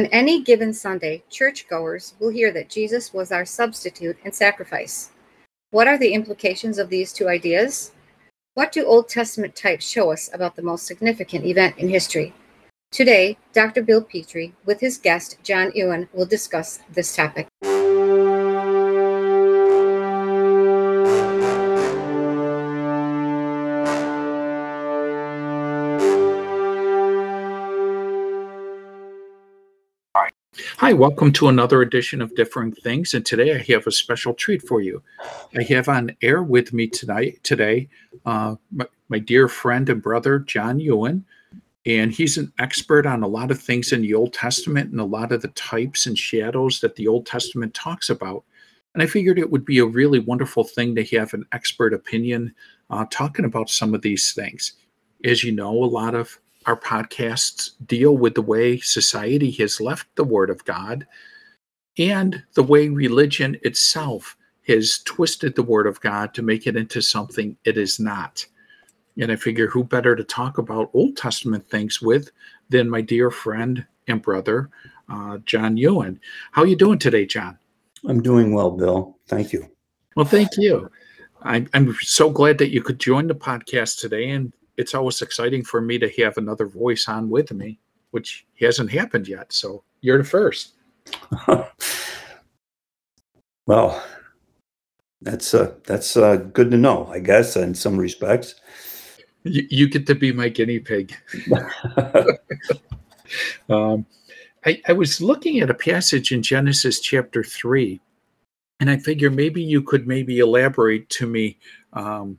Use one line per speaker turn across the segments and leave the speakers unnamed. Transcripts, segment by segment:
On any given Sunday, churchgoers will hear that Jesus was our substitute and sacrifice. What are the implications of these two ideas? What do Old Testament types show us about the most significant event in history? Today, Dr. Bill Petrie, with his guest John Ewan, will discuss this topic.
Hi, welcome to another edition of Differing Things. And today I have a special treat for you. I have on air with me tonight, today, uh, my, my, dear friend and brother, John Ewan. And he's an expert on a lot of things in the Old Testament and a lot of the types and shadows that the Old Testament talks about. And I figured it would be a really wonderful thing to have an expert opinion uh, talking about some of these things. As you know, a lot of our podcasts deal with the way society has left the Word of God and the way religion itself has twisted the Word of God to make it into something it is not. And I figure who better to talk about Old Testament things with than my dear friend and brother, uh, John Ewan. How are you doing today, John?
I'm doing well, Bill. Thank you.
Well, thank you. I'm, I'm so glad that you could join the podcast today and it's always exciting for me to have another voice on with me, which hasn't happened yet. So you're the first.
well, that's uh, that's uh, good to know, I guess, in some respects.
You, you get to be my guinea pig. um, I, I was looking at a passage in Genesis chapter three, and I figure maybe you could maybe elaborate to me um,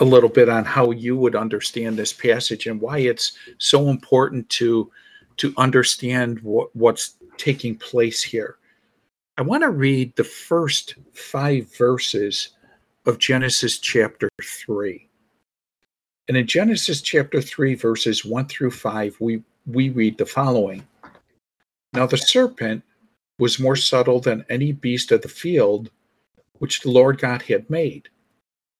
a little bit on how you would understand this passage and why it's so important to to understand what, what's taking place here. I want to read the first five verses of Genesis chapter 3. And in Genesis chapter 3, verses 1 through 5, we, we read the following Now the serpent was more subtle than any beast of the field which the Lord God had made.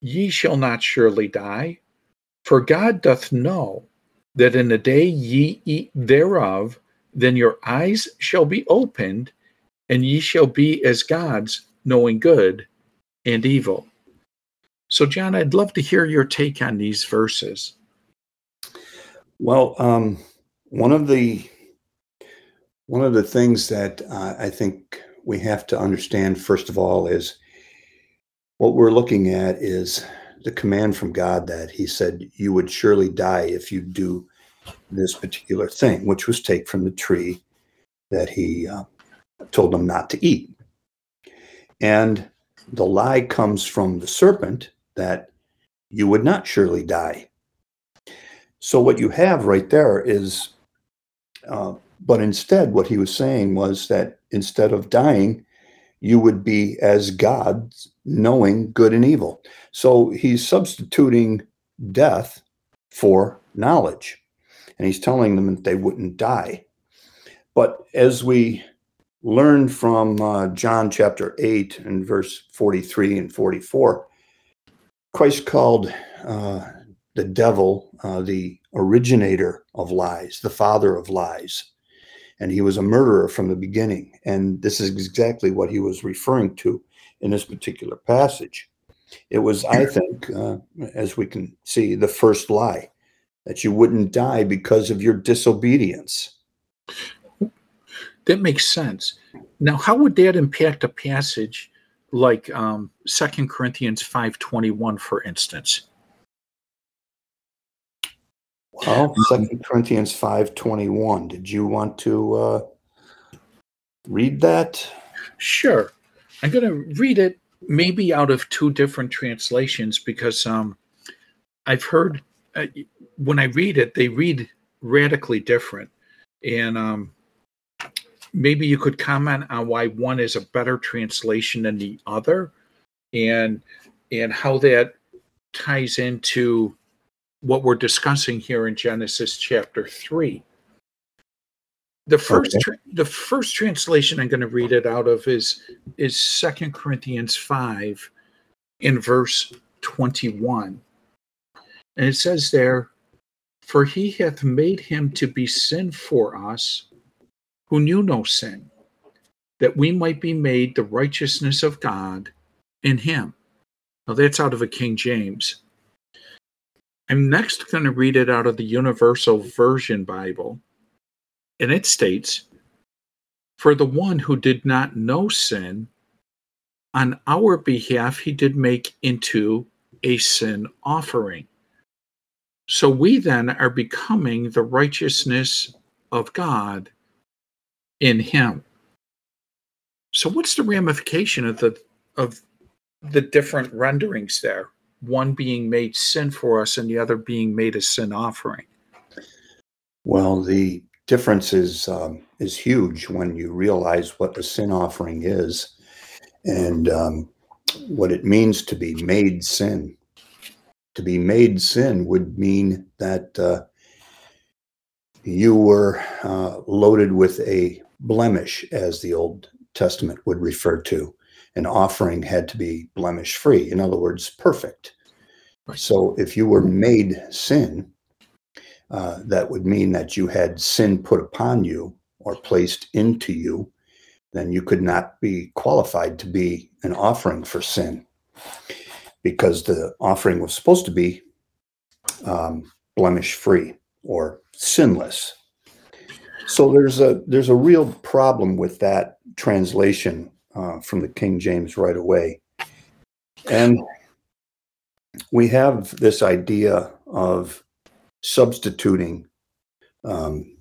Ye shall not surely die, for God doth know that in the day ye eat thereof, then your eyes shall be opened, and ye shall be as gods, knowing good and evil. So, John, I'd love to hear your take on these verses.
Well, um, one of the one of the things that uh, I think we have to understand first of all is what we're looking at is the command from God that He said, You would surely die if you do this particular thing, which was take from the tree that He uh, told them not to eat. And the lie comes from the serpent that you would not surely die. So, what you have right there is, uh, but instead, what he was saying was that instead of dying, you would be as God, knowing good and evil. So he's substituting death for knowledge. And he's telling them that they wouldn't die. But as we learn from uh, John chapter 8 and verse 43 and 44, Christ called uh, the devil uh, the originator of lies, the father of lies and he was a murderer from the beginning. And this is exactly what he was referring to in this particular passage. It was, I think, uh, as we can see, the first lie that you wouldn't die because of your disobedience.
That makes sense. Now, how would that impact a passage like um, 2 Corinthians 5.21, for instance?
Well, Second Corinthians five twenty one. Did you want to uh, read that?
Sure. I'm going to read it maybe out of two different translations because um, I've heard uh, when I read it, they read radically different. And um, maybe you could comment on why one is a better translation than the other and and how that ties into what we're discussing here in Genesis chapter 3. The first
Okay.
tra- the first translation I'm going to read it out of is is Second Corinthians 5 in verse 21. And it says there, For he hath made him to be sin for us who knew no sin, that we might be made the righteousness of God in him. Now that's out of a King James. I'm next going to read it out of the Universal Version Bible. And it states, For the one who did not know sin, on our behalf he did make into a sin offering. So we then are becoming the righteousness of God in him. So what's the ramification of the of the different renderings there? One being made sin for us and the other being made a sin offering.
Well, the difference is um, is huge when you realize what the sin offering is, and um, what it means to be made sin. To be made sin would mean that uh, you were uh, loaded with a blemish, as the Old Testament would refer to. An offering had to be blemish free. In other words, perfect.
Right.
So if you were made sin, uh, that would mean that you had sin put upon you or placed into you, then you could not be qualified to be an offering for sin because the offering was supposed to be um, blemish free or sinless. So there's a there's a real problem with that translation uh, from the King James right away, and we have this idea of substituting um,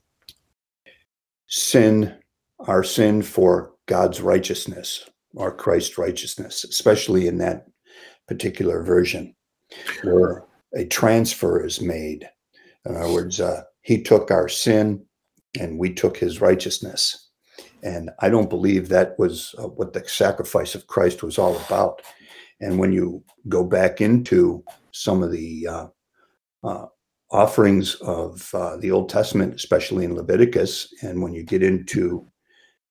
sin, our sin, for God's righteousness or Christ's righteousness, especially in that particular version where a transfer is made. In other words, uh, he took our sin and we took his righteousness. And I don't believe that was uh, what the sacrifice of Christ was all about. And when you go back into some of the uh, uh, offerings of uh, the Old Testament, especially in Leviticus, and when you get into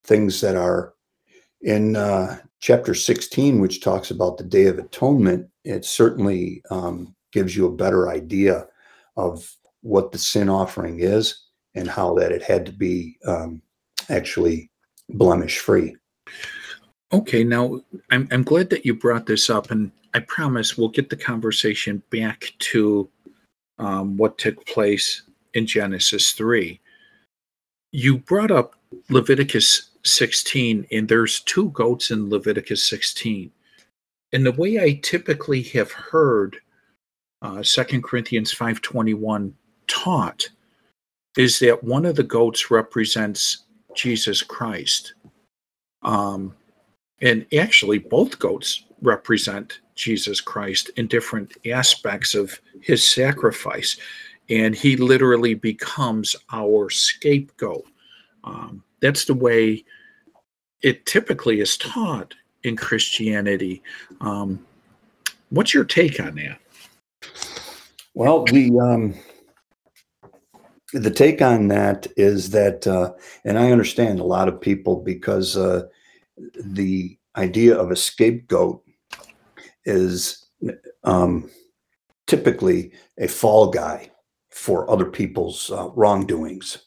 things that are in uh, chapter 16, which talks about the Day of Atonement, it certainly um, gives you a better idea of what the sin offering is and how that it had to be um, actually blemish free.
Okay, now I'm I'm glad that you brought this up, and I promise we'll get the conversation back to um, what took place in Genesis three. You brought up Leviticus 16, and there's two goats in Leviticus 16. And the way I typically have heard uh, 2 Corinthians 5:21 taught is that one of the goats represents Jesus Christ. Um, and actually, both goats represent Jesus Christ in different aspects of his sacrifice. And he literally becomes our scapegoat. Um, that's the way it typically is taught in Christianity. Um, what's your take on that?
Well, the um, the take on that is that, uh, and I understand a lot of people because uh, the idea of a scapegoat is um, typically a fall guy for other people's uh, wrongdoings.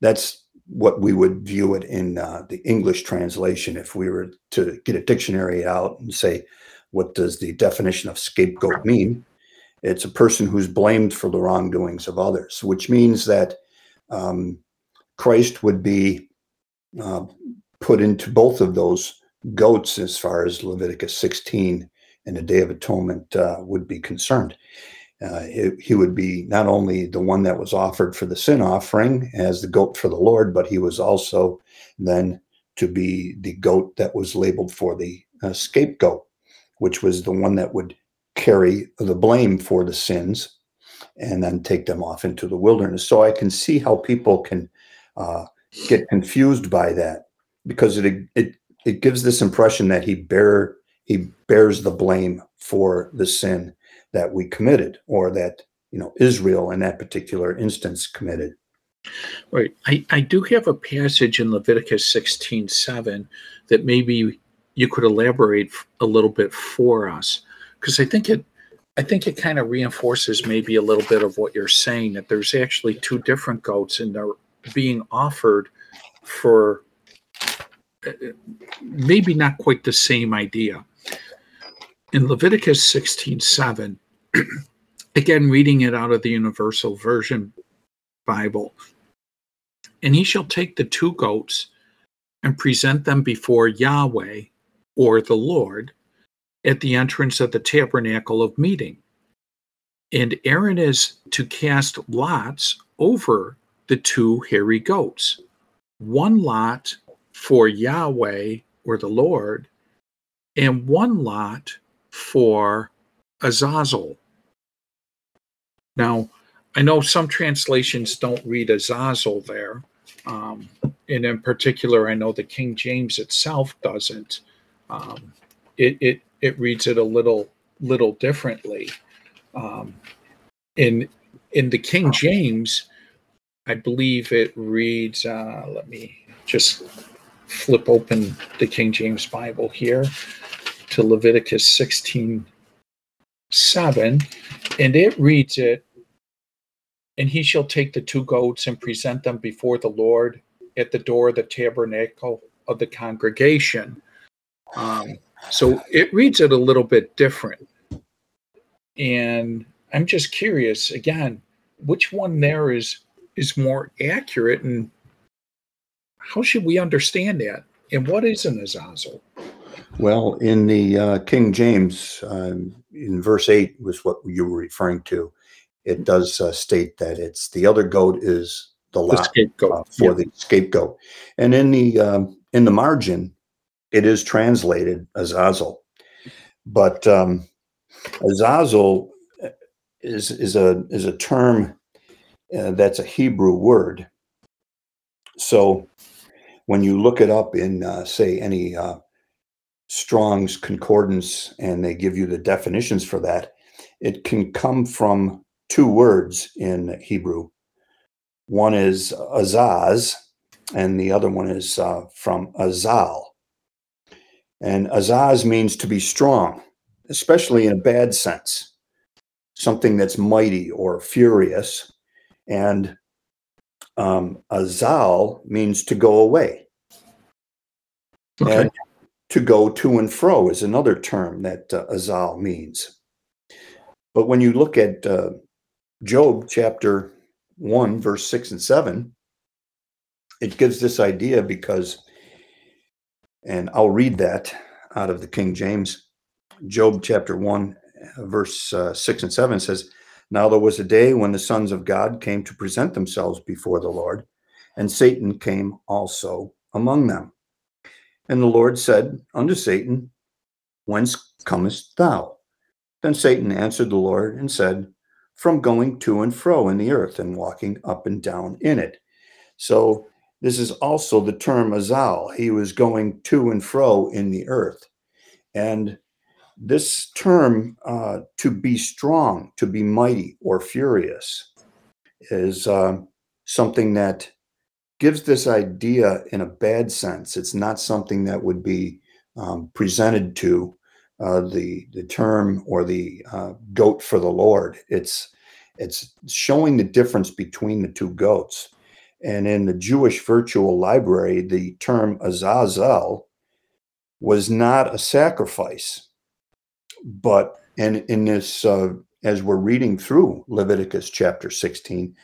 That's what we would view it in uh, the English translation if we were to get a dictionary out and say, what does the definition of scapegoat mean? It's a person who's blamed for the wrongdoings of others, which means that um, Christ would be uh, put into both of those goats as far as Leviticus 16 and the Day of Atonement uh, would be concerned. Uh, he, he would be not only the one that was offered for the sin offering as the goat for the Lord, but he was also then to be the goat that was labeled for the uh, scapegoat, which was the one that would carry the blame for the sins and then take them off into the wilderness. So I can see how people can uh, get confused by that because it it it gives this impression that he bear he bears the blame for the sin that we committed or that you know Israel in that particular instance committed.
Right. I, I do have a passage in Leviticus 16 7 that maybe you could elaborate a little bit for us because I think it I think it kind of reinforces maybe a little bit of what you're saying that there's actually two different goats and they're being offered for uh, maybe not quite the same idea. In Leviticus 16 7, again, reading it out of the Universal Version Bible, and he shall take the two goats and present them before Yahweh or the Lord at the entrance of the tabernacle of meeting. And Aaron is to cast lots over the two hairy goats, one lot for Yahweh or the Lord, and one lot for Azazel. Now, I know some translations don't read Azazel there. Um, and in particular, I know the King James itself doesn't. Um, it, it it reads it a little little differently. Um, in in the King James, I believe it reads. Uh, let me just flip open the King James Bible here to Leviticus 16 7, and it reads it, and he shall take the two goats and present them before the Lord at the door of the tabernacle of the congregation. Um, so it reads it a little bit different. And I'm just curious again, which one there is is more accurate and how should we understand that? And what is an azazel?
Well, in the uh, King James, um, in verse 8 was what you were referring to. It does uh, state that it's the other goat is the, the scapegoat uh, for yeah. the scapegoat. And in the um, in the margin, it is translated Azazel, but um, Azazel is is a is a term uh, that's a Hebrew word. So when you look it up in uh, say any uh, Strong's concordance and they give you the definitions for that, it can come from two words in Hebrew. One is Azaz, and the other one is uh, from Azal. And azaz means to be strong, especially in a bad sense, something that's mighty or furious. And um, azal means to go away. Okay. And to go to and fro is another term that uh, azal means. But when you look at uh, Job chapter 1, verse 6 and 7, it gives this idea because and I'll read that out of the King James. Job chapter 1, verse uh, 6 and 7 says, Now there was a day when the sons of God came to present themselves before the Lord, and Satan came also among them. And the Lord said unto Satan, Whence comest thou? Then Satan answered the Lord and said, From going to and fro in the earth and walking up and down in it. So this is also the term Azal. He was going to and fro in the earth. And this term, uh, to be strong, to be mighty or furious, is uh, something that gives this idea in a bad sense. It's not something that would be um, presented to uh, the the term or the uh, goat for the Lord. It's it's showing the difference between the two goats. And in the Jewish virtual library, the term Azazel was not a sacrifice. But and in this, uh, as we're reading through Leviticus chapter 16,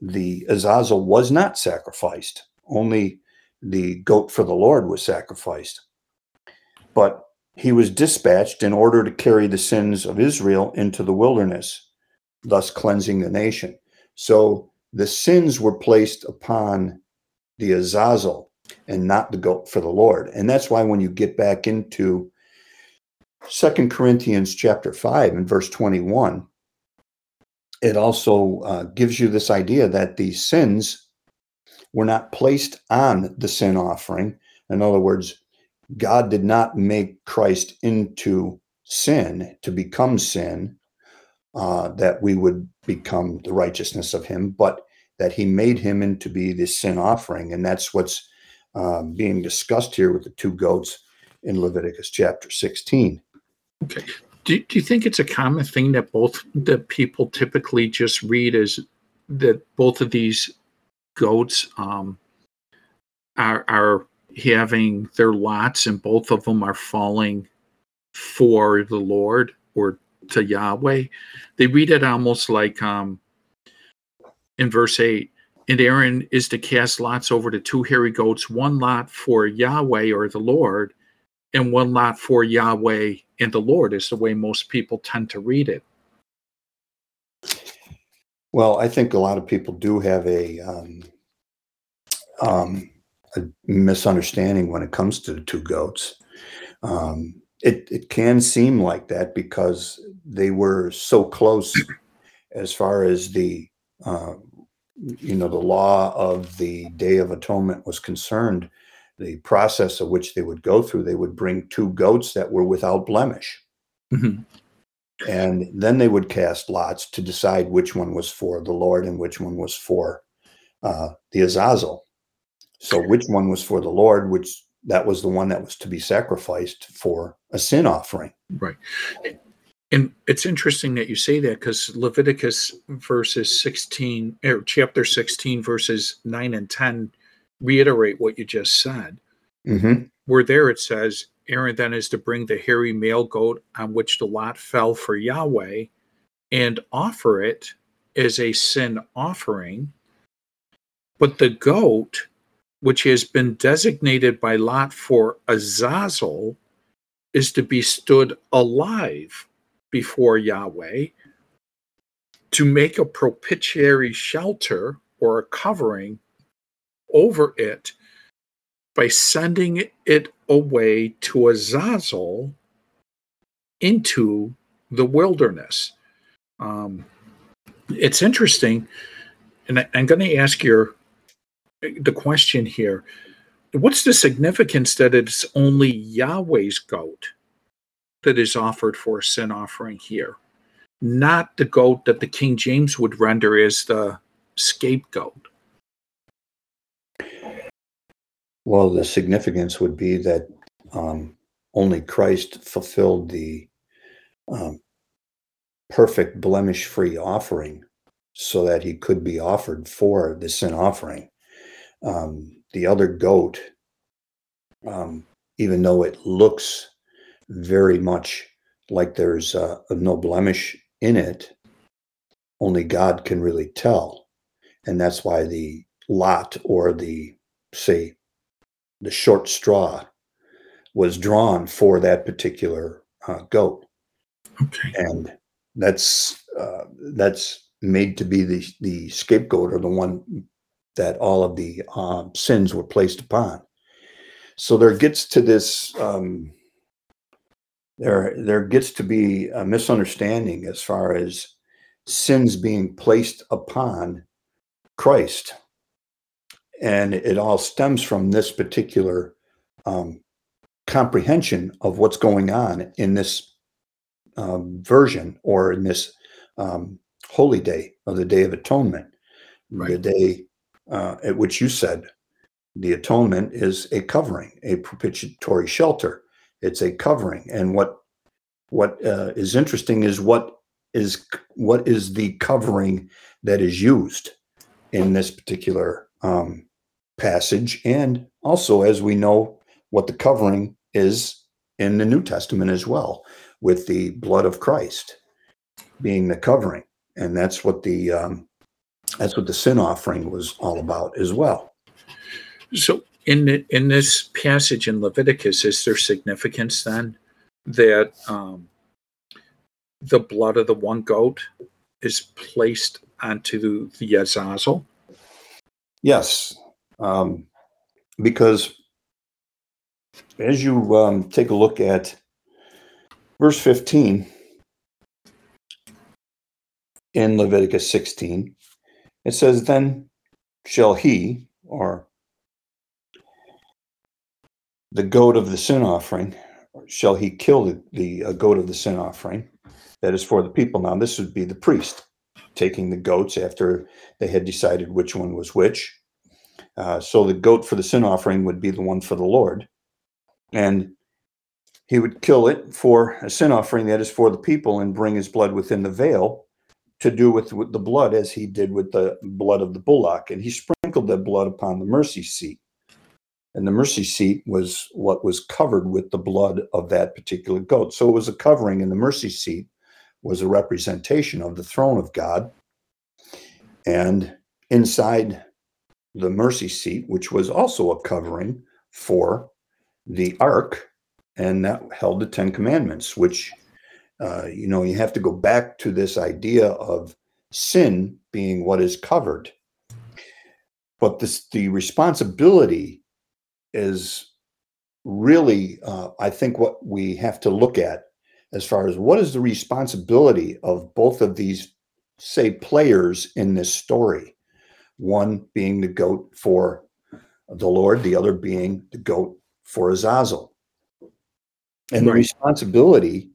the Azazel was not sacrificed. Only the goat for the Lord was sacrificed. But he was dispatched in order to carry the sins of Israel into the wilderness, thus cleansing the nation. So the sins were placed upon the Azazel and not the goat for the Lord. And that's why when you get back into Second Corinthians chapter 5 and verse 21, it also uh, gives you this idea that the sins were not placed on the sin offering. In other words, God did not make Christ into sin to become sin, uh, that we would become the righteousness of him, but that he made him into be the sin offering. And that's what's um, being discussed here with the two goats in Leviticus chapter 16.
Okay. Do, do you think it's a common thing that both the people typically just read as that both of these goats um, are are having their lots and both of them are falling for the Lord or to Yahweh? They read it almost like um, in verse 8 and Aaron is to cast lots over the two hairy goats, one lot for Yahweh or the Lord, and one lot for Yahweh and the Lord, is the way most people tend to read it.
Well, I think a lot of people do have a, um, um, a misunderstanding when it comes to the two goats. Um, it, it can seem like that because they were so close as far as the uh, you know the law of the day of atonement was concerned the process of which they would go through they would bring two goats that were without blemish. Mm-hmm. and then they would cast lots to decide which one was for the lord and which one was for uh, the azazel. So which one was for the lord which that was the one that was to be sacrificed for a sin offering.
Right. And it's interesting that you say that because Leviticus verses 16 or chapter 16 verses 9 and 10 reiterate what you just said. Mm-hmm. Where there it says, Aaron then is to bring the hairy male goat on which the lot fell for Yahweh and offer it as a sin offering. But the goat, which has been designated by Lot for Azazel, is to be stood alive before Yahweh to make a propitiatory shelter or a covering over it by sending it away to Azazel into the wilderness. Um, it's interesting, and I, I'm going to ask your the question here: What's the significance that it's only Yahweh's goat that is offered for a sin offering here, not the goat that the King James would render as the scapegoat.
Well, the significance would be that um, only Christ fulfilled the um, perfect blemish free offering so that he could be offered for the sin offering. Um, the other goat, um, even though it looks very much like there's a no blemish in it. Only God can really tell. And that's why the lot or the, say, the short straw was drawn for that particular uh, goat. Okay. And that's uh, that's made to be the the scapegoat or the one that all of the uh, sins were placed upon. So there gets to this um, there there gets to be a misunderstanding as far as sins being placed upon Christ, and it all stems from this particular um, comprehension of what's going on in this um, version or in this um, holy day of the Day of Atonement, right. the day uh, at which you said the atonement is a covering, a propitiatory shelter it's a covering. And what what uh, is interesting is what is what is the covering that is used in this particular um, passage, and also as we know what the covering is in the New Testament as well, with the blood of Christ being the covering, and that's what the um, that's what the sin offering was all about as well.
So in the, in this passage in Leviticus, is there significance then that um, the blood of the one goat is placed onto the, the Azazel?
Yes, um, because as you um, take a look at verse 15 in Leviticus 16, it says, Then shall he, or the goat of the sin offering, shall he kill the, the uh, goat of the sin offering that is for the people. Now, this would be the priest taking the goats after they had decided which one was which. Uh, so the goat for the sin offering would be the one for the Lord. And he would kill it for a sin offering that is for the people and bring his blood within the veil to do with, with the blood as he did with the blood of the bullock. And he sprinkled that blood upon the mercy seat. And the mercy seat was what was covered with the blood of that particular goat. So it was a covering, and the mercy seat was a representation of the throne of God. And inside the mercy seat, which was also a covering for the ark, and that held the Ten Commandments, which, uh, you know, you have to go back to this idea of sin being what is covered. But this, the responsibility is really, uh, I think, what we have to look at as far as what is the responsibility of both of these, say, players in this story. One being the goat for the Lord, the other being the goat for Azazel. And right. the responsibility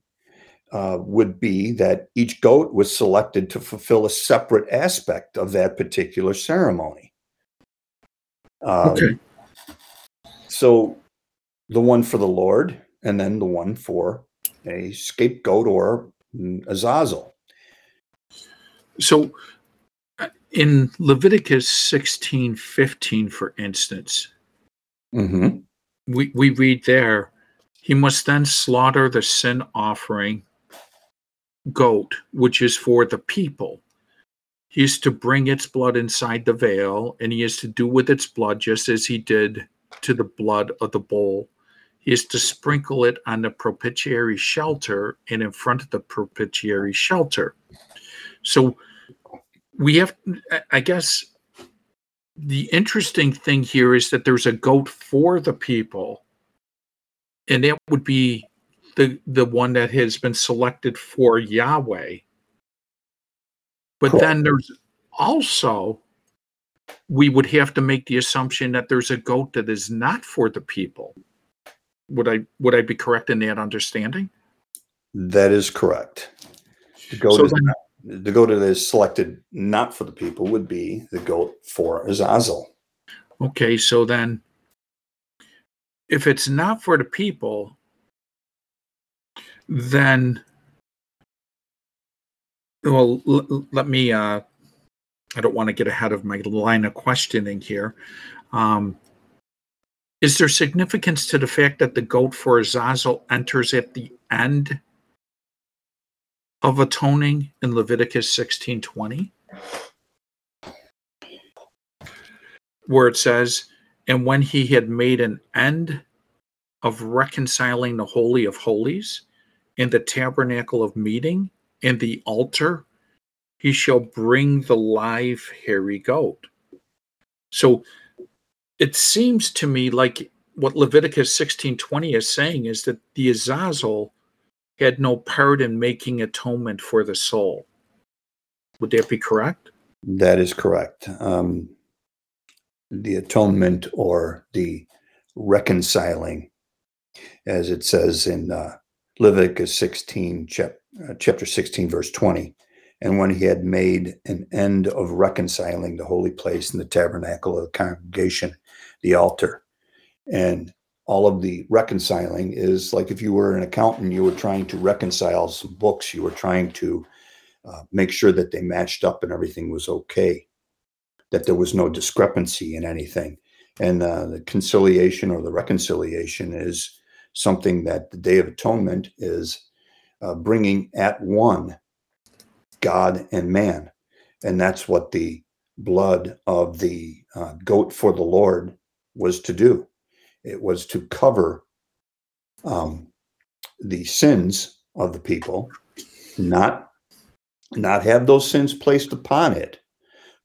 uh, would be that each goat was selected to fulfill a separate aspect of that particular ceremony. Um, okay. So the one for the Lord, and then the one for a scapegoat or Azazel.
So in Leviticus 16 15, for instance,
mm-hmm.
we, we read there, he must then slaughter the sin offering goat, which is for the people. He is to bring its blood inside the veil, and he is to do with its blood just as he did to the blood of the bull He is to sprinkle it on the propitiatory shelter and in front of the propitiatory shelter. So we have, I guess, the interesting thing here is that there's a goat for the people, and that would be the the one that has been selected for Yahweh. But cool. then there's also we would have to make the assumption that there's a goat that is not for the people would I would I be correct in that understanding?
That is correct. The goat, so is, then, the goat that is selected not for the people would be the goat for Azazel.
Okay, so then if it's not for the people, then well l- let me uh i don't want to get ahead of my line of questioning here um is there significance to the fact that the goat for Azazel enters at the end of atoning in Leviticus 16:20? Where it says, "And when he had made an end of reconciling the holy of holies and the tabernacle of meeting and the altar, he shall bring the live hairy goat." So it seems to me like what Leviticus 16:20 is saying is that the Azazel had no part in making atonement for the soul. Would that be correct?
That is correct. Um, the atonement or the reconciling, as it says in uh, Leviticus 16, chap- uh, chapter 16, verse 20. And when he had made an end of reconciling the holy place and the tabernacle of the congregation, the altar. And all of the reconciling is like if you were an accountant, you were trying to reconcile some books, you were trying to uh, make sure that they matched up and everything was okay, that there was no discrepancy in anything. And uh, the conciliation or the reconciliation is something that the Day of Atonement is uh, bringing at one God and man. And that's what the blood of the uh, goat for the Lord was to do. It was to cover um, the sins of the people, not not have those sins placed upon it,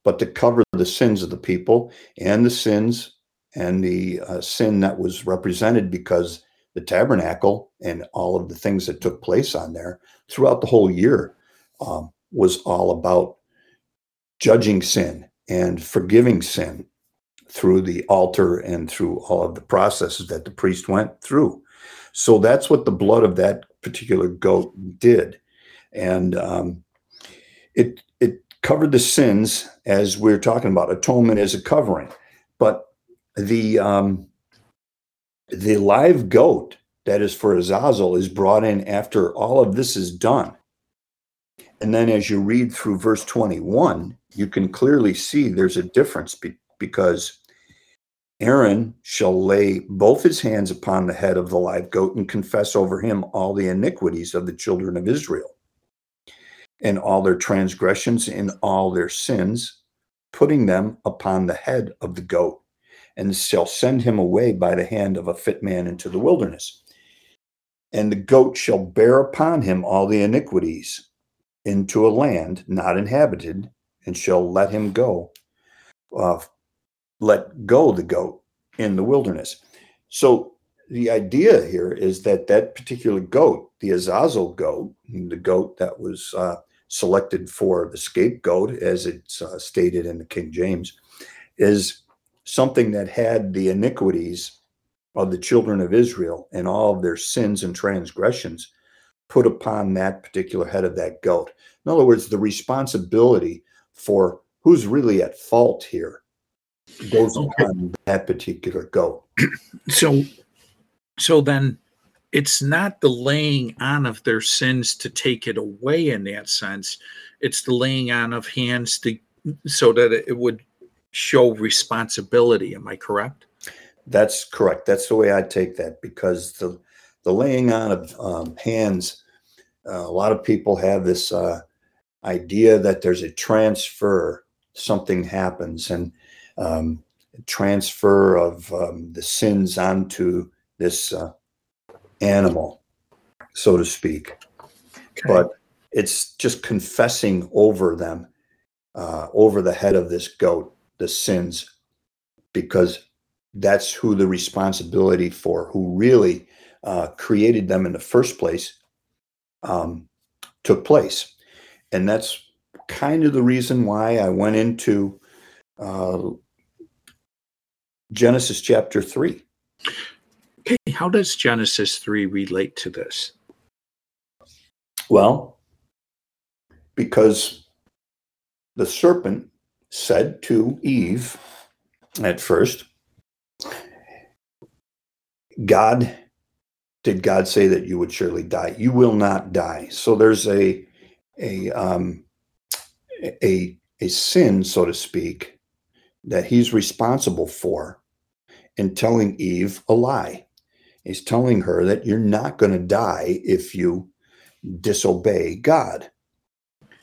but to cover the sins of the people and the sins and the uh, sin that was represented because the tabernacle and all of the things that took place on there throughout the whole year um, was all about judging sin and forgiving sin through the altar and through all of the processes that the priest went through. So that's what the blood of that particular goat did, and um, it it covered the sins as we're talking about. Atonement as a covering, but the um, the live goat that is for Azazel is brought in after all of this is done. And then as you read through verse 21, you can clearly see there's a difference be- because Aaron shall lay both his hands upon the head of the live goat and confess over him all the iniquities of the children of Israel and all their transgressions and all their sins, putting them upon the head of the goat, and shall send him away by the hand of a fit man into the wilderness. And the goat shall bear upon him all the iniquities into a land not inhabited, and shall let him go, uh, let go the goat in the wilderness. So the idea here is that that particular goat, the Azazel goat, the goat that was uh, selected for the scapegoat, as it's uh, stated in the King James, is something that had the iniquities of the children of Israel and all of their sins and transgressions put upon that particular head of that goat. In other words, the responsibility for who's really at fault here goes on that particular goat.
So, so then it's not the laying on of their sins to take it away in that sense. It's the laying on of hands to so that it would show responsibility. Am I correct?
That's correct. That's the way I take that because the the laying on of um, hands. Uh, a lot of people have this uh, idea that there's a transfer, something happens, and um, transfer of um, the sins onto this uh, animal, so to speak. Okay. But it's just confessing over them, uh, over the head of this goat, the sins, because that's who the responsibility for who really uh, created them in the first place um, took place and that's kind of the reason why i went into uh, genesis chapter 3
okay how does genesis 3 relate to this
well because the serpent said to eve at first God, did God say that you would surely die? You will not die. So there's a a um, a a sin, so to speak, that he's responsible for in telling Eve a lie. He's telling her that you're not going to die if you disobey God.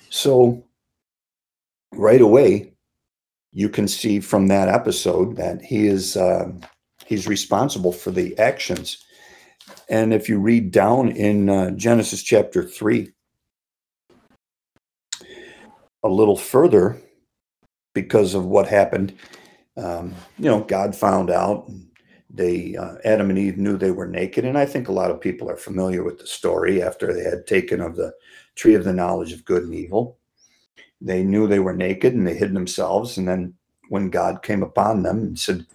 So right away, you can see from that episode that he is uh, He's responsible for the actions. And if you read down in uh, Genesis chapter 3, a little further, because of what happened, um, you know, God found out. They, uh, Adam and Eve knew they were naked. And I think a lot of people are familiar with the story after they had taken of the tree of the knowledge of good and evil. They knew they were naked and they hid themselves. And then when God came upon them and said,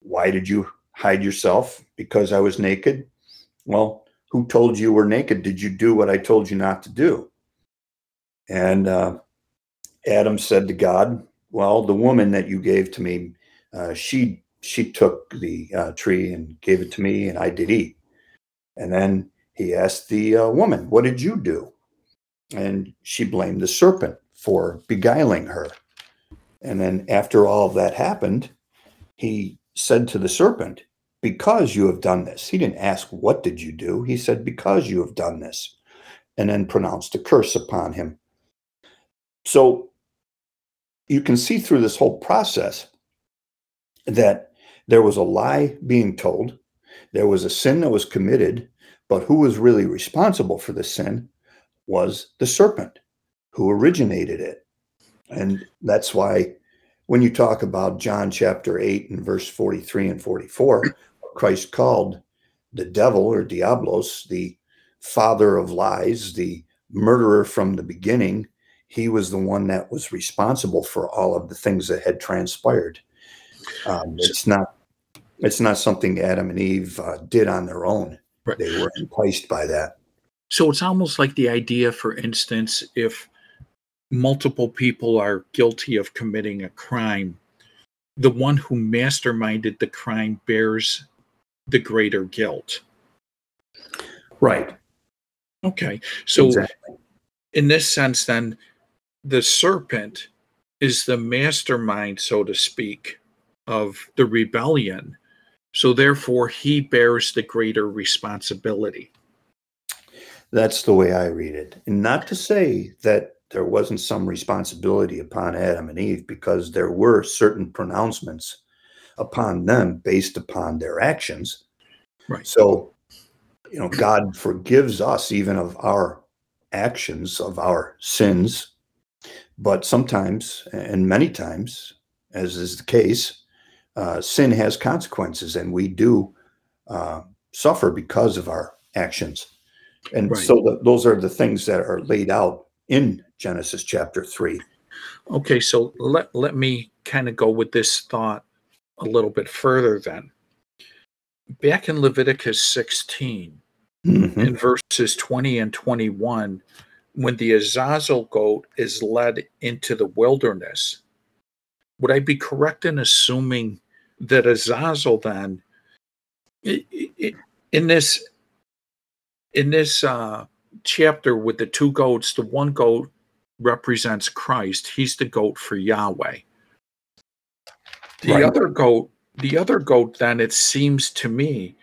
Why did you hide yourself because I was naked? Well, who told you were naked? Did you do what I told you not to do? And uh, Adam said to God, Well, the woman that you gave to me, uh, she she took the uh, tree and gave it to me, and I did eat. And then he asked the uh, woman, What did you do? And she blamed the serpent for beguiling her. And then after all that happened, he said to the serpent, Because you have done this. He didn't ask, What did you do? He said, Because you have done this. And then pronounced a curse upon him. So you can see through this whole process that there was a lie being told, there was a sin that was committed, but who was really responsible for the sin was the serpent who originated it. And that's why when you talk about John chapter 8 and verse 43 and 44, Christ called the devil or Diablos the father of lies, the murderer from the beginning. He was the one that was responsible for all of the things that had transpired. Um, it's not it's not something Adam and Eve uh, did on their own.
Right.
They were enticed by that.
So it's almost like the idea, for instance, if multiple people are guilty of committing a crime, the one who masterminded the crime bears the greater guilt.
Right.
Okay. So,
exactly.
in this sense, then, the serpent is the mastermind, so to speak, of the rebellion. So, therefore, he bears the greater responsibility.
That's the way I read it. And not to say that there wasn't some responsibility upon Adam and Eve, because there were certain pronouncements upon them based upon their actions.
Right.
So, you know, God forgives us even of our actions, of our sins. But sometimes, and many times, as is the case, uh, sin has consequences, and we do uh, suffer because of our actions. And
Right.
so the, those are the things that are laid out in Genesis chapter 3.
Okay, so let, let me kind of go with this thought a little bit further then. Back in Leviticus 16,
Mhm.
in verses 20 and 21, when the Azazel goat is led into the wilderness, would I be correct in assuming that Azazel then, in this in this uh, chapter with the two goats, the one goat represents Christ. He's the goat for Yahweh. The
Right.
other goat, the other goat, then it seems to me,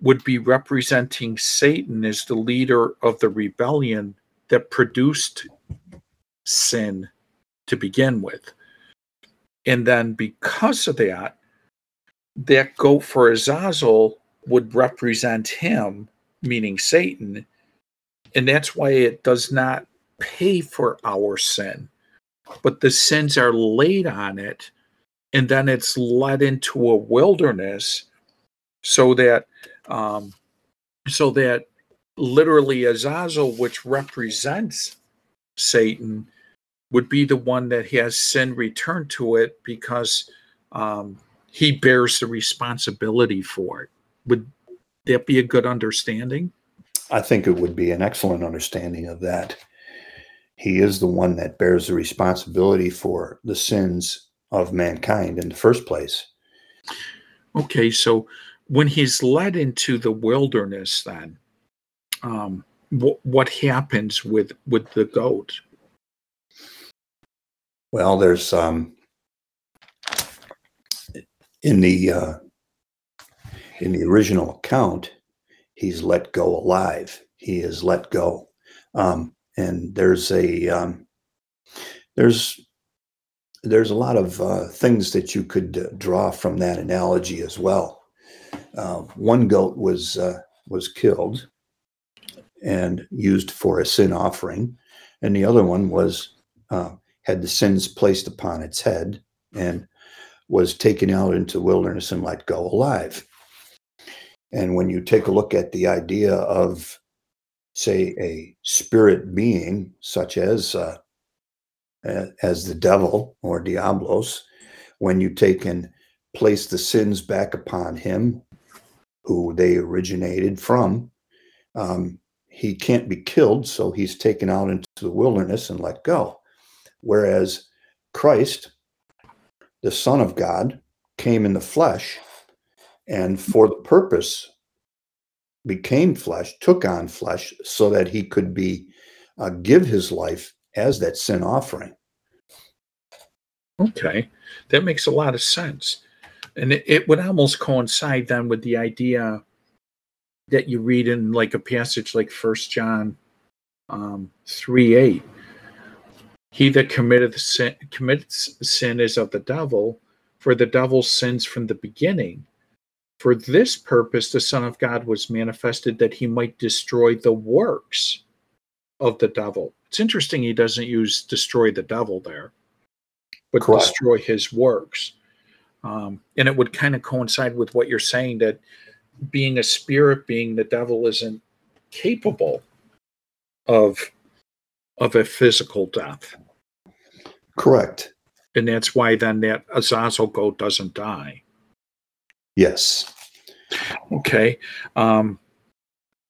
would be representing Satan as the leader of the rebellion that produced sin to begin with. And then because of that, that goat for Azazel would represent him, meaning Satan. And that's why it does not pay for our sin, but the sins are laid on it. And then it's led into a wilderness so that um, so that literally Azazel, which represents Satan, would be the one that has sin returned to it because um, he bears the responsibility for it. Would that be a good understanding?
I think it would be an excellent understanding of that. He is the one that bears the responsibility for the sins of mankind in the first place.
Okay, so when he's led into the wilderness, then um, what happens with with the goat?
Well, there's um, in the uh, in the original account, he's let go alive. He is let go, um, and there's a um, there's there's a lot of uh, things that you could uh, draw from that analogy as well. Uh, one goat was uh, was killed and used for a sin offering, and the other one was uh, had the sins placed upon its head and was taken out into wilderness and let go alive. And when you take a look at the idea of, say, a spirit being such as uh, as the devil or Diabolos, when you take and place the sins back upon him, who they originated from, um, he can't be killed, so he's taken out into the wilderness and let go. Whereas Christ, the Son of God, came in the flesh and for the purpose became flesh, took on flesh, so that he could be uh, give his life as that sin offering.
Okay, that makes a lot of sense. And it, it would almost coincide then with the idea that you read in like a passage like First John um, 3 8. He that committeth sin, commits sin is of the devil, for the devil sins from the beginning. For this purpose, the Son of God was manifested that he might destroy the works of the devil. It's interesting he doesn't use destroy the devil there, but
Correct.
destroy his works. Um, and it would kind of coincide with what you're saying that being a spirit being, the devil isn't capable of of a physical death.
Correct.
And that's why then that Azazel goat doesn't die.
Yes.
Okay. Um,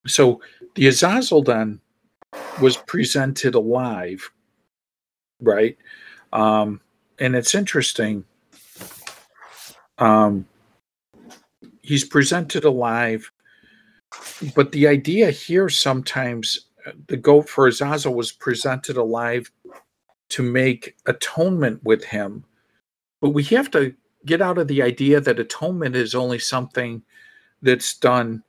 so the Azazel then was presented alive, right? Um, and it's interesting. Um, he's presented alive, but the idea here sometimes uh, the goat for Azazel was presented alive to make atonement with him. But we have to get out of the idea that atonement is only something that's done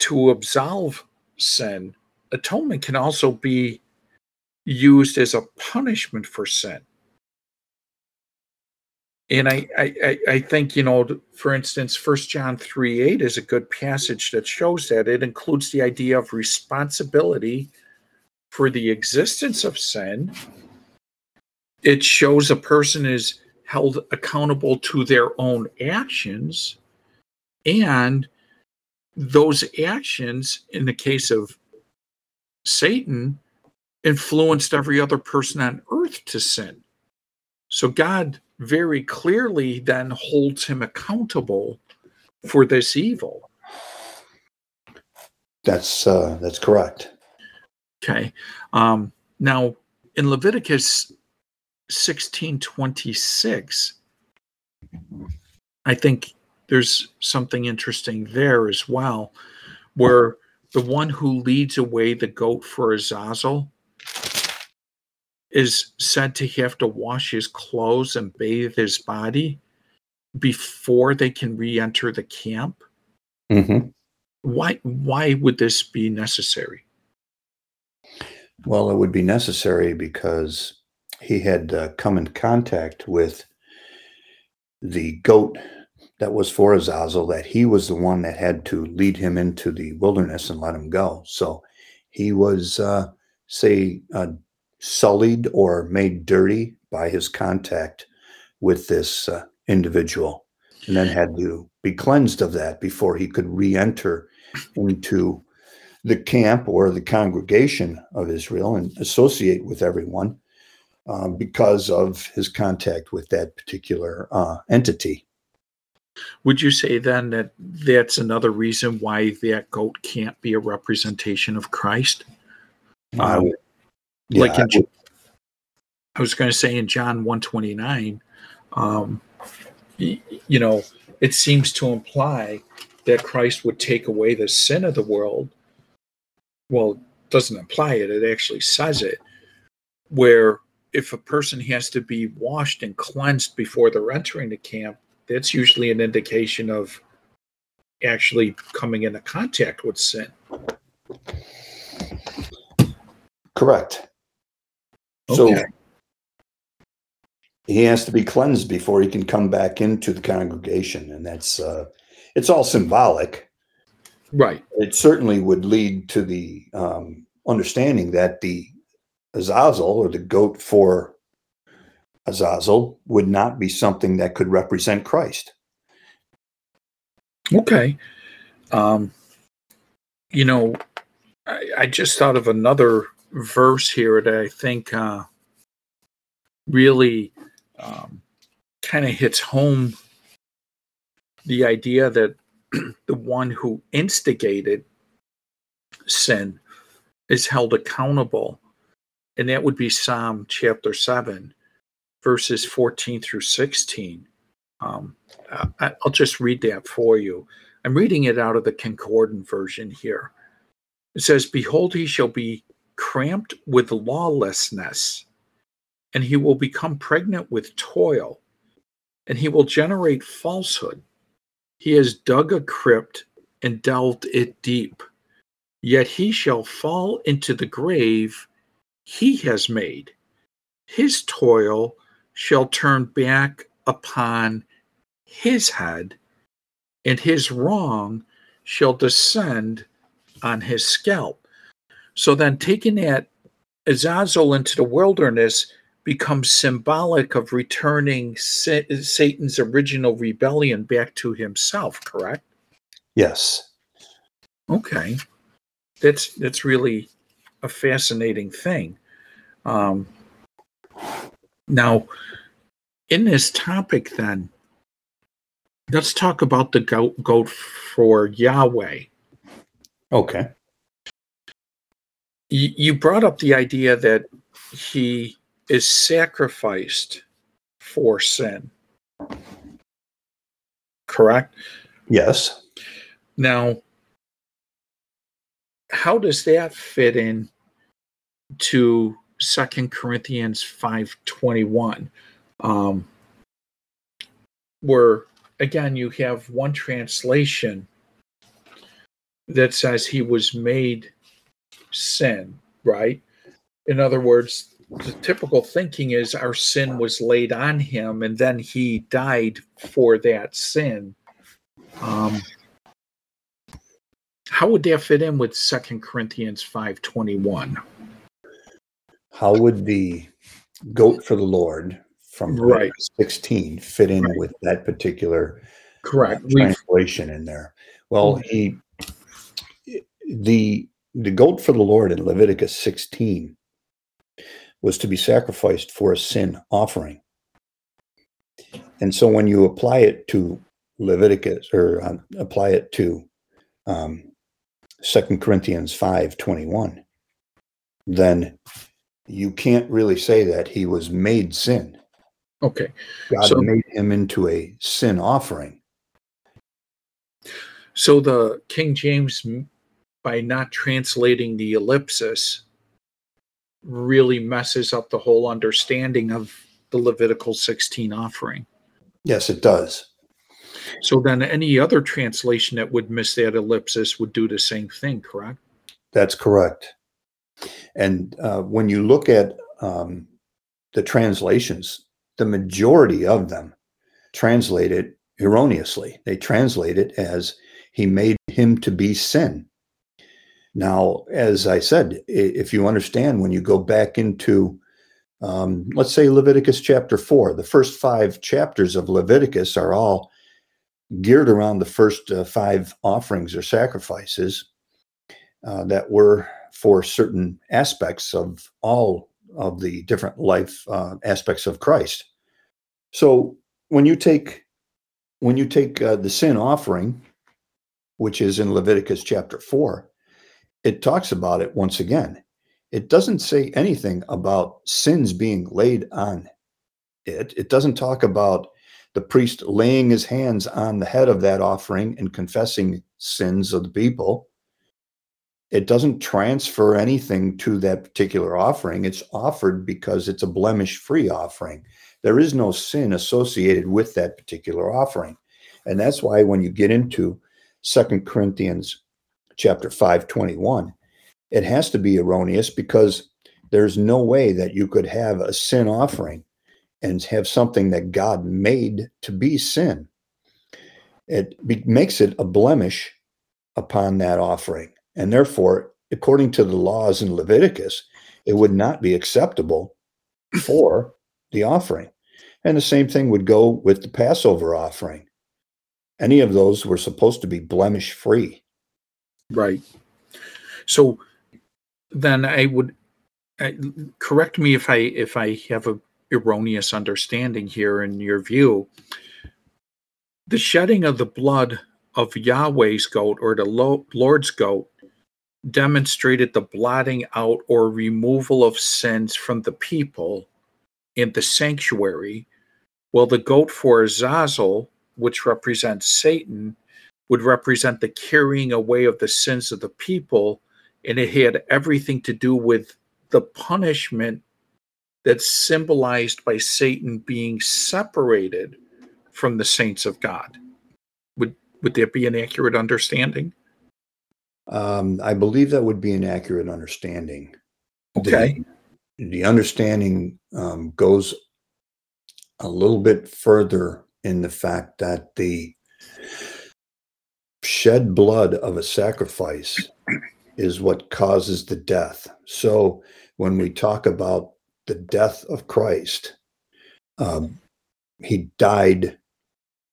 to absolve sin. Atonement can also be used as a punishment for sin. And I, I, I think, you know, for instance, First John 3 8 is a good passage that shows that. It includes the idea of responsibility for the existence of sin. It shows a person is held accountable to their own actions. And those actions, in the case of Satan, influenced every other person on earth to sin. So God very clearly then holds him accountable for this evil.
That's uh, that's correct.
Okay. Um, now in Leviticus 1626, I think there's something interesting there as well, where the one who leads away the goat for Azazel is said to have to wash his clothes and bathe his body before they can re-enter the camp.
Mm-hmm.
Why? Why would this be necessary?
Well, it would be necessary because he had uh, come in contact with the goat that was for Azazel, that he was the one that had to lead him into the wilderness and let him go. So he was, uh, say, uh, sullied or made dirty by his contact with this uh, individual, and then had to be cleansed of that before he could re enter into the camp or the congregation of Israel and associate with everyone uh, because of his contact with that particular uh, entity.
Would you say then that that's another reason why that goat can't be a representation of Christ? Um,
yeah,
like in,
I would-
I was going to say in John 129, um, you know, it seems to imply that Christ would take away the sin of the world. Well, it doesn't imply it, it actually says it. Where if a person has to be washed and cleansed before they're entering the camp, that's usually an indication of actually coming into contact with sin.
correct. So he has to be cleansed before he can come back into the congregation, and that's uh, it's all symbolic.
Right.
It certainly would lead to the um, understanding that the Azazel or the goat for Azazel would not be something that could represent Christ.
Okay. Um, you know, I, I just thought of another verse here that I think uh, really um, kind of hits home the idea that the one who instigated sin is held accountable. And that would be Psalm chapter 7, verses 14 through 16. Um, I, I'll just read that for you. I'm reading it out of the Concordant version here. It says, Behold, he shall be cramped with lawlessness, and he will become pregnant with toil, and he will generate falsehood. He has dug a crypt and delved it deep, yet he shall fall into the grave he has made. His toil shall turn back upon his head, and his wrong shall descend on his scalp. So then, taking that Azazel into the wilderness becomes symbolic of returning Sa- Satan's original rebellion back to himself. Correct?
Yes.
Okay, that's that's really a fascinating thing. Um, now, in this topic, then, let's talk about the goat, goat for Yahweh.
Okay.
You, you brought up the idea that he is sacrificed for sin. Correct?
Yes.
Now, how does that fit in to Second Corinthians 5:21? Um, where again you have one translation that says he was made sin, right? In other words, the typical thinking is our sin was laid on him and then he died for that sin. Um, how would that fit in with Second Corinthians 5:21?
How would the goat for the Lord from
Right.
16 fit in
Right.
with that particular
Correct.
uh,
We've,
translation in there? Well, he the the goat for the Lord in Leviticus 16 was to be sacrificed for a sin offering. And so when you apply it to Leviticus or um, apply it to um, 2 Corinthians 5 21, then you can't really say that he was made sin.
okay.
God
So-
made him into a sin offering.
So the King James, by not translating the ellipsis, really messes up the whole understanding of the Levitical 16 offering.
Yes, it does.
So then any other translation that would miss that ellipsis would do the same thing, correct?
That's correct. And uh, when you look at um, the translations, the majority of them translate it erroneously. They translate it as he made him to be sin. Now, as I said, if you understand when you go back into, um, let's say Leviticus chapter four, the first five chapters of Leviticus are all geared around the first uh, five offerings or sacrifices uh, that were for certain aspects of all of the different life uh, aspects of Christ. So when you take when you take uh, the sin offering, which is in Leviticus chapter four, it talks about it once again. It doesn't say anything about sins being laid on it. It doesn't talk about the priest laying his hands on the head of that offering and confessing sins of the people it doesn't transfer anything to that particular offering. It's offered because it's a blemish free offering. There is no sin associated with that particular offering. And that's why when you get into Second Corinthians chapter 521, it has to be erroneous because there's no way that you could have a sin offering and have something that God made to be sin. It be- makes it a blemish upon that offering. And therefore, according to the laws in Leviticus, it would not be acceptable for the offering. And the same thing would go with the Passover offering. Any of those were supposed to be blemish free.
Right. So then I would correct me if I if I have a erroneous understanding here in your view. The shedding of the blood of Yahweh's goat or the Lo- Lord's goat demonstrated the blotting out or removal of sins from the people in the sanctuary, while the goat for Azazel, which represents Satan, would represent the carrying away of the sins of the people, and it had everything to do with the punishment that's symbolized by Satan being separated from the saints of God. Would would that be an accurate understanding?
Um, I believe that would be an accurate understanding.
Okay.
The, the understanding um, goes a little bit further in the fact that the shed blood of a sacrifice is what causes the death. So when we talk about the death of Christ, um, he died,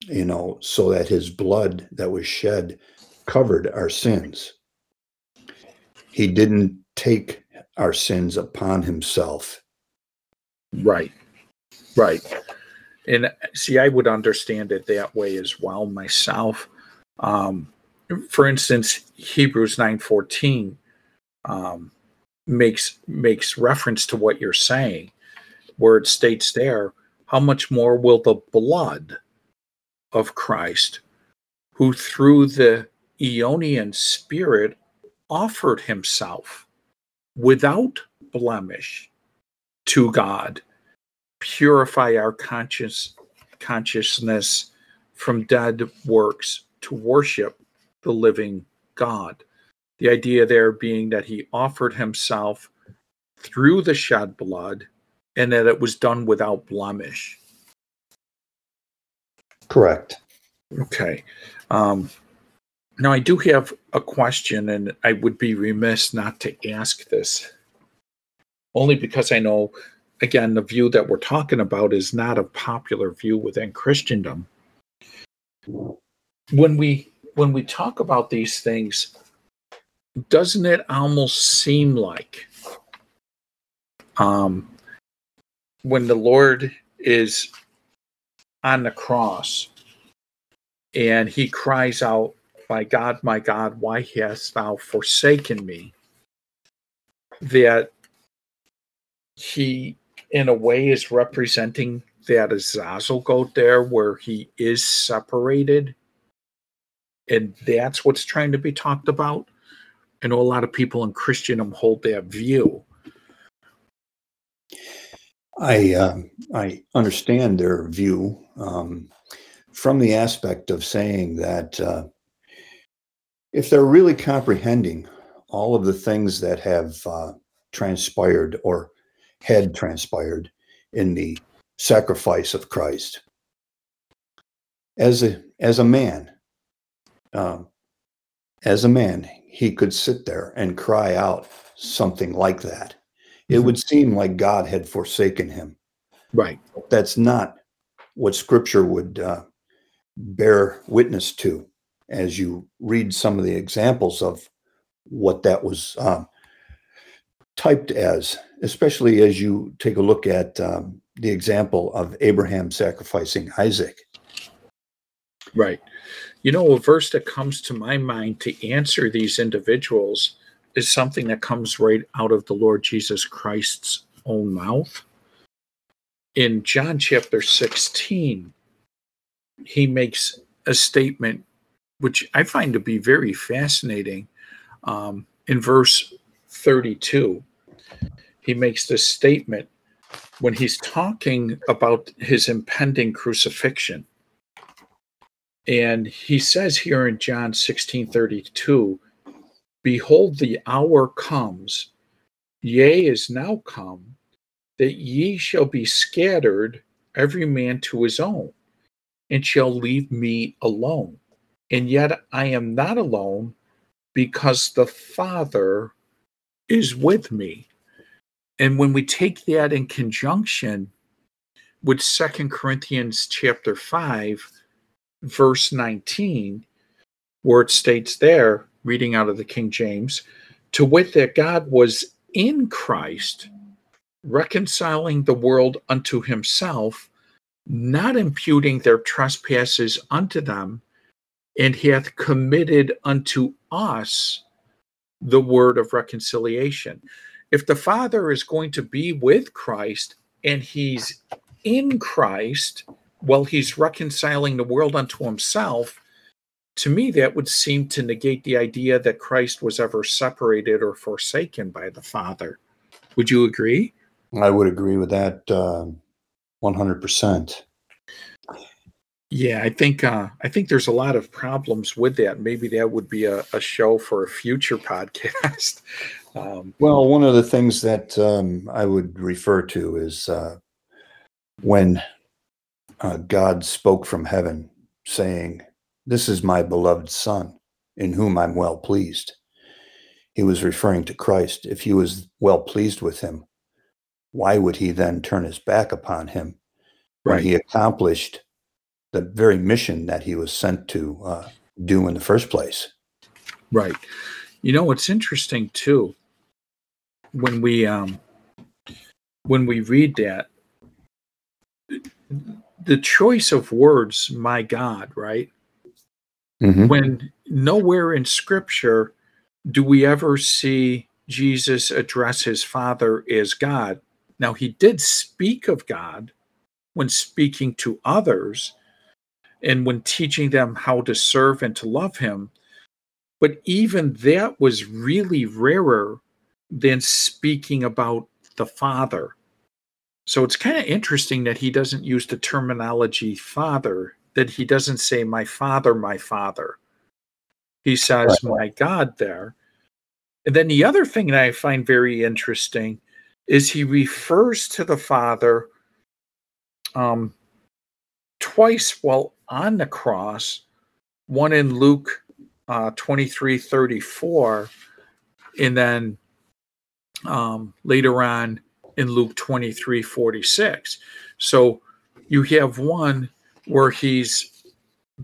you know, so that his blood that was shed covered our sins. He didn't take our sins upon himself.
Right. Right. and see, I would understand it that way as well myself. Um, for instance, Hebrews nine fourteen um, makes makes reference to what you're saying, where it states there, "How much more will the blood of Christ, who through the Eonian Spirit offered Himself without blemish to God, purify our conscious consciousness from dead works to worship the living God. The idea there being that he offered himself through the shed blood and that it was done without blemish.
Correct.
Okay. Um, now, I do have a question, and I would be remiss not to ask this, only because I know, again, the view that we're talking about is not a popular view within Christendom. When we when we talk about these things, doesn't it almost seem like um, when the Lord is on the cross and he cries out, My God, my God, why hast thou forsaken me? That he, in a way, is representing that Azazel goat there where he is separated and that's what's trying to be talked about. I know a lot of people in Christendom hold that view.
I uh, I understand their view um, from the aspect of saying that uh, if they're really comprehending all of the things that have uh, transpired or had transpired in the sacrifice of Christ, as a as a man, um, as a man, he could sit there and cry out something like that. It mm-hmm. would seem like God had forsaken him.
Right.
That's not what Scripture would uh, bear witness to as you read some of the examples of what that was um, typed as, especially as you take a look at um, the example of Abraham sacrificing Isaac.
Right. You know, a verse that comes to my mind to answer these individuals is something that comes right out of the Lord Jesus Christ's own mouth. In John chapter 16, he makes a statement which I find to be very fascinating. Um, in verse 32, he makes this statement when he's talking about his impending crucifixion. And he says here in John 16 32, Behold, the hour comes, yea, is now come, that ye shall be scattered, every man to his own, and shall leave me alone. And yet I am not alone, because the Father is with me. And when we take that in conjunction with Second Corinthians chapter 5, verse 19, where it states there, reading out of the King James, to wit, that God was in Christ, reconciling the world unto himself, not imputing their trespasses unto them, and he hath committed unto us the word of reconciliation. If the Father is going to be with Christ and he's in Christ, while he's reconciling the world unto himself, to me, that would seem to negate the idea that Christ was ever separated or forsaken by the Father. Would you agree?
I would agree with that uh, 100%.
Yeah, I think uh, I think there's a lot of problems with that. Maybe that would be a, a show for a future podcast.
um, well, one of the things that um, I would refer to is uh, when uh, God spoke from heaven, saying, This is my beloved Son, in whom I'm well pleased. He was referring to Christ. If he was well pleased with him, why would he then turn his back upon him when right. he accomplished the very mission that he was sent to uh, do in the first place?
Right. You know what's interesting too, when we um, when we read that the choice of words, my God, right?
Mhm.
When nowhere in scripture do we ever see Jesus address his father as God. Now, he did speak of God when speaking to others and when teaching them how to serve and to love him. But even that was really rarer than speaking about the Father. So it's kind of interesting that he doesn't use the terminology Father, that he doesn't say, My Father, my Father. He says, My God, there. And then the other thing that I find very interesting is he refers to the Father um, twice while on the cross, one in Luke uh, 23 34, and then um, later on in Luke 23 46. So you have one where he's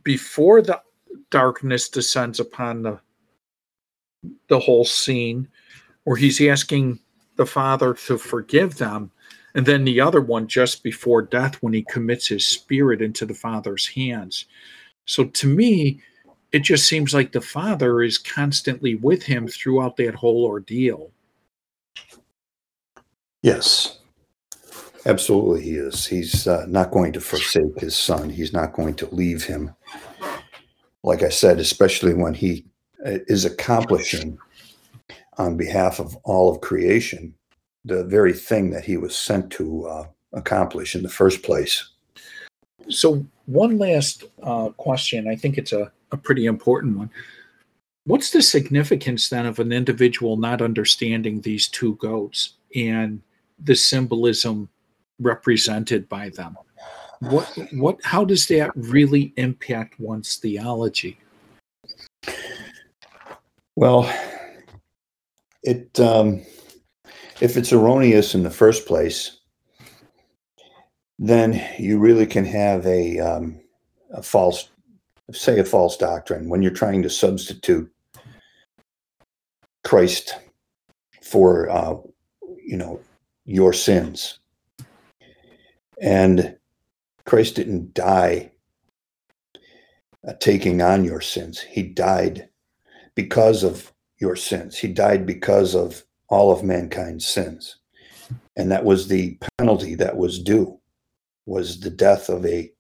before the darkness descends upon the the whole scene where he's asking the father to forgive them and then the other one just before death when he commits his spirit into the father's hands so to me it just seems like the father is constantly with him throughout that whole ordeal
Yes, absolutely, he is. He's uh, not going to forsake his son. He's not going to leave him. Like I said, especially when he uh, is accomplishing on behalf of all of creation the very thing that he was sent to uh, accomplish in the first place.
So, one last uh, question. I think it's a, a pretty important one. What's the significance then of an individual not understanding these two goats and the symbolism represented by them? What, what, how does that really impact one's theology?
Well, it um, if it's erroneous in the first place, then you really can have a, um, a false, say, a false doctrine when you're trying to substitute Christ for, uh, you know, your sins. And Christ didn't die uh, taking on your sins. He died because of your sins. He died because of all of mankind's sins. And that was the penalty that was due was the death of a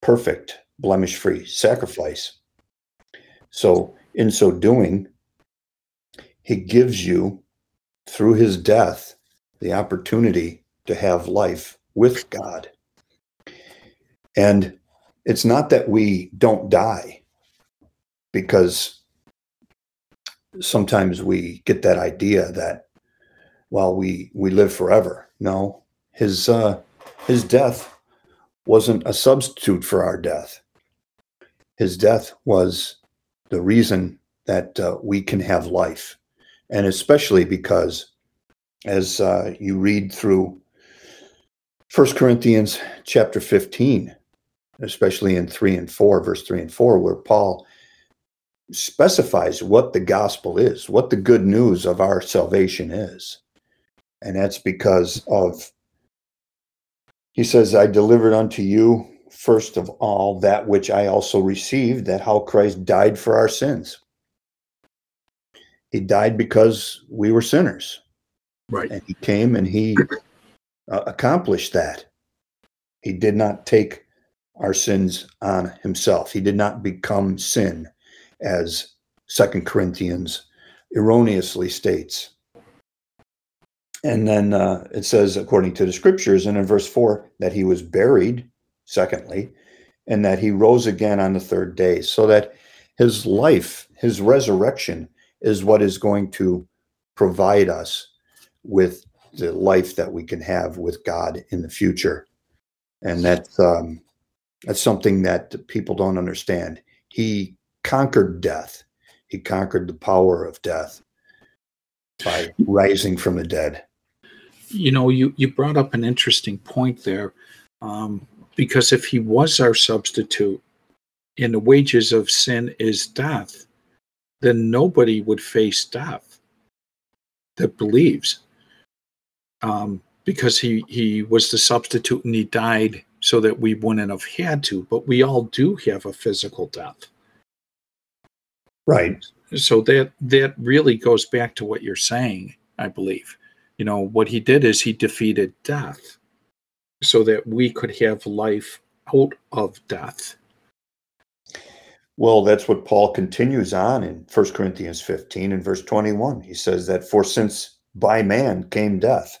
perfect blemish-free sacrifice. So in so doing, he gives you through his death the opportunity to have life with God. And it's not that we don't die because sometimes we get that idea that well we we live forever. No his uh his death wasn't a substitute for our death. His death was the reason that uh, we can have life. And especially because as uh, you read through First Corinthians chapter 15 especially in 3 and 4 verse 3 and 4 where Paul specifies what the gospel is, what the good news of our salvation is. And that's because of, he says, I delivered unto you first of all that which I also received, that how Christ died for our sins. He died because we were sinners.
Right.
And he came and he uh, accomplished that. He did not take our sins on himself. He did not become sin as Second Corinthians erroneously states. And then uh, it says, according to the scriptures, and in verse 4, that he was buried, secondly, and that he rose again on the third day, so that his life, his resurrection, is what is going to provide us with the life that we can have with God in the future. And that's um, that's something that people don't understand. He conquered death. He conquered the power of death by rising from the dead.
You know, you, you brought up an interesting point there um, because if he was our substitute and the wages of sin is death, then nobody would face death that believes um, because he, he was the substitute and he died so that we wouldn't have had to, but we all do have a physical death.
Right.
So that that really goes back to what you're saying, I believe. You know, what he did is he defeated death so that we could have life out of death.
Well, that's what Paul continues on in 1 Corinthians 15 and verse 21. He says that for since by man came death,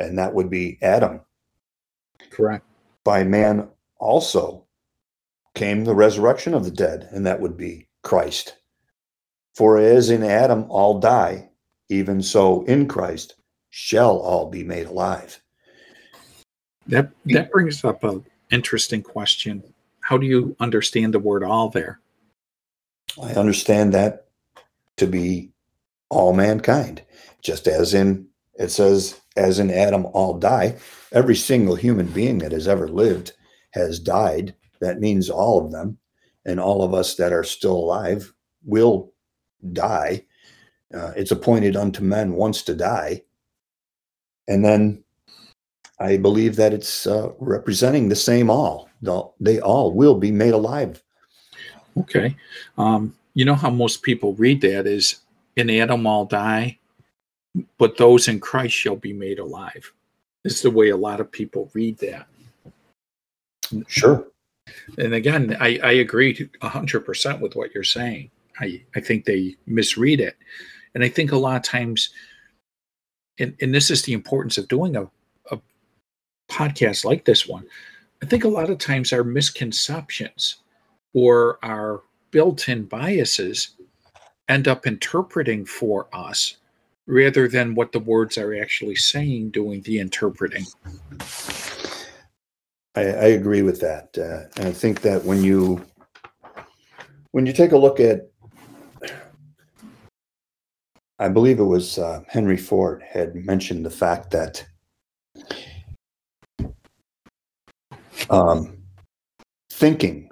and that would be Adam.
Correct.
By man also came the resurrection of the dead, and that would be Christ. For as in Adam all die, even so in Christ shall all be made alive.
That that brings up an interesting question. How do you understand the word all there?
I understand that to be all mankind, just as in it says, as in Adam all die. Every single human being that has ever lived has died. That means all of them. And all of us that are still alive will die. Uh, it's appointed unto men once to die. And then I believe that it's uh, representing the same all. They all will be made alive.
Okay. Um, you know how most people read that is in Adam all die, but those in Christ shall be made alive. Is the way a lot of people read that.
Sure.
And again, I, I agree 100% with what you're saying. I, I think they misread it. And I think a lot of times, and, and this is the importance of doing a, a podcast like this one, I think a lot of times our misconceptions or our built in biases end up interpreting for us rather than what the words are actually saying doing the interpreting.
I, I agree with that. Uh, and I think that when you when you take a look at I believe it was uh, Henry Ford had mentioned the fact that um, thinking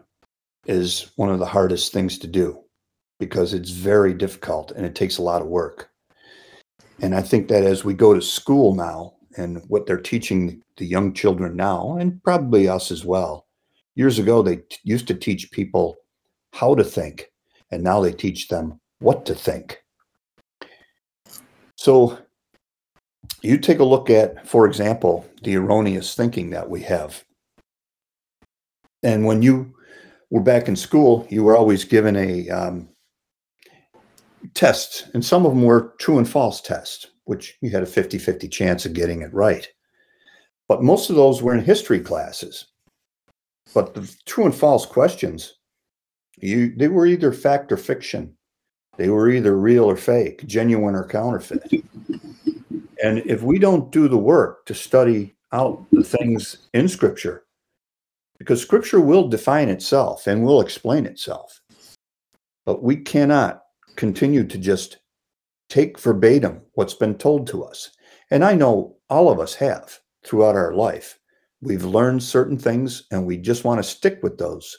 is one of the hardest things to do because it's very difficult and it takes a lot of work. And I think that as we go to school now and what they're teaching the young children now, and probably us as well, years ago they t- used to teach people how to think, and now they teach them what to think. So you take a look at, for example, the erroneous thinking that we have. And when you were back in school, you were always given a um, tests, and some of them were true and false tests, which you had a 50 50 chance of getting it right. But most of those were in history classes. But the true and false questions, you they were either fact or fiction. They were either real or fake, genuine or counterfeit. And if we don't do the work to study out the things in Scripture, because Scripture will define itself and will explain itself, but we cannot continue to just take verbatim what's been told to us. And I know all of us have throughout our life. We've learned certain things and we just want to stick with those.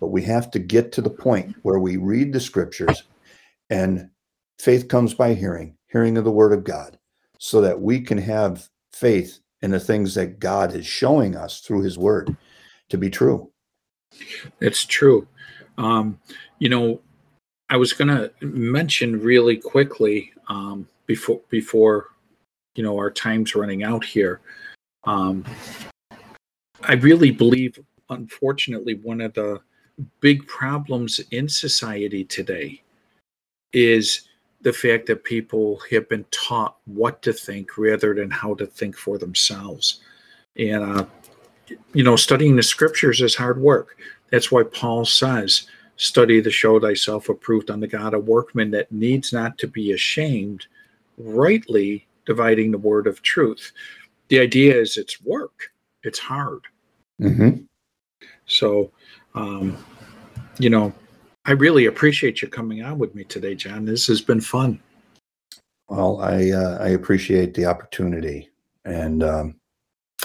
But we have to get to the point where we read the scriptures and faith comes by hearing, hearing of the word of God, so that we can have faith in the things that God is showing us through his word to be true.
It's true. Um, you know, I was going to mention really quickly um, before before you know our time's running out here. Um, I really believe, unfortunately, one of the big problems in society today is the fact that people have been taught what to think rather than how to think for themselves. And, uh, you know, studying the scriptures is hard work. That's why Paul says, study to show thyself approved unto God, a workman that needs not to be ashamed, rightly dividing the word of truth. The idea is it's work, it's hard.
Mm-hmm.
So, um, you know, I really appreciate you coming on with me today, John. This has been fun.
Well, I uh, I appreciate the opportunity, and um,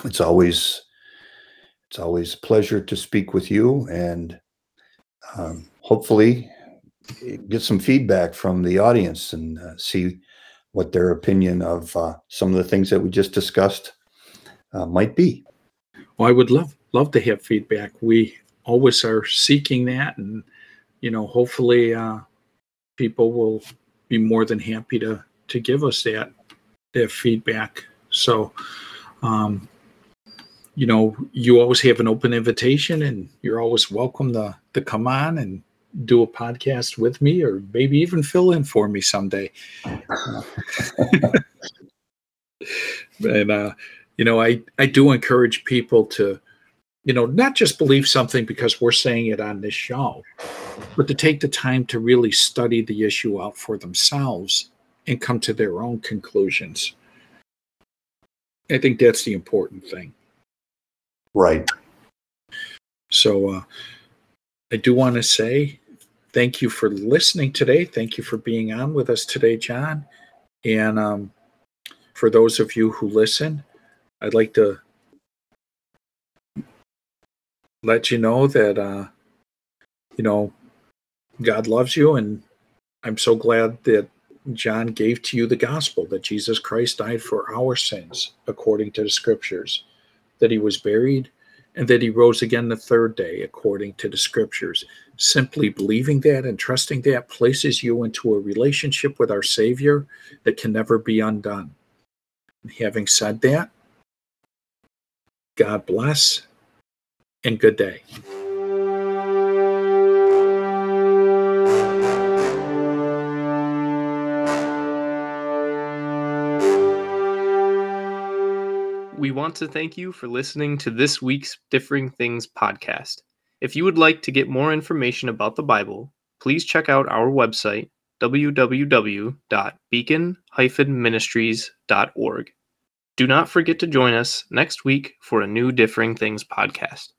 it's always it's always a pleasure to speak with you. And um, hopefully get some feedback from the audience and uh, see what their opinion of uh, some of the things that we just discussed uh, might be.
Well, I would love love to have feedback. We always are seeking that, and you know, hopefully, uh, people will be more than happy to to give us that that feedback. So, um, you know, you always have an open invitation, and you're always welcome to to come on and do a podcast with me, or maybe even fill in for me someday. and uh, you know, I I do encourage people to, you know, not just believe something because we're saying it on this show, but to take the time to really study the issue out for themselves and come to their own conclusions. I think that's the important thing.
Right.
So uh, I do want to say thank you for listening today. Thank you for being on with us today, John. And um, for those of you who listen, I'd like to let you know that, uh, you know, God loves you. And I'm so glad that John gave to you the gospel that Jesus Christ died for our sins according to the scriptures, that he was buried, and that he rose again the third day according to the scriptures. Simply believing that and trusting that places you into a relationship with our Savior that can never be undone. Having said that, God bless and good day.
We want to thank you for listening to this week's Differing Things podcast. If you would like to get more information about the Bible, please check out our website, www.beacon-ministries.org. Do not forget to join us next week for a new Differing Things podcast.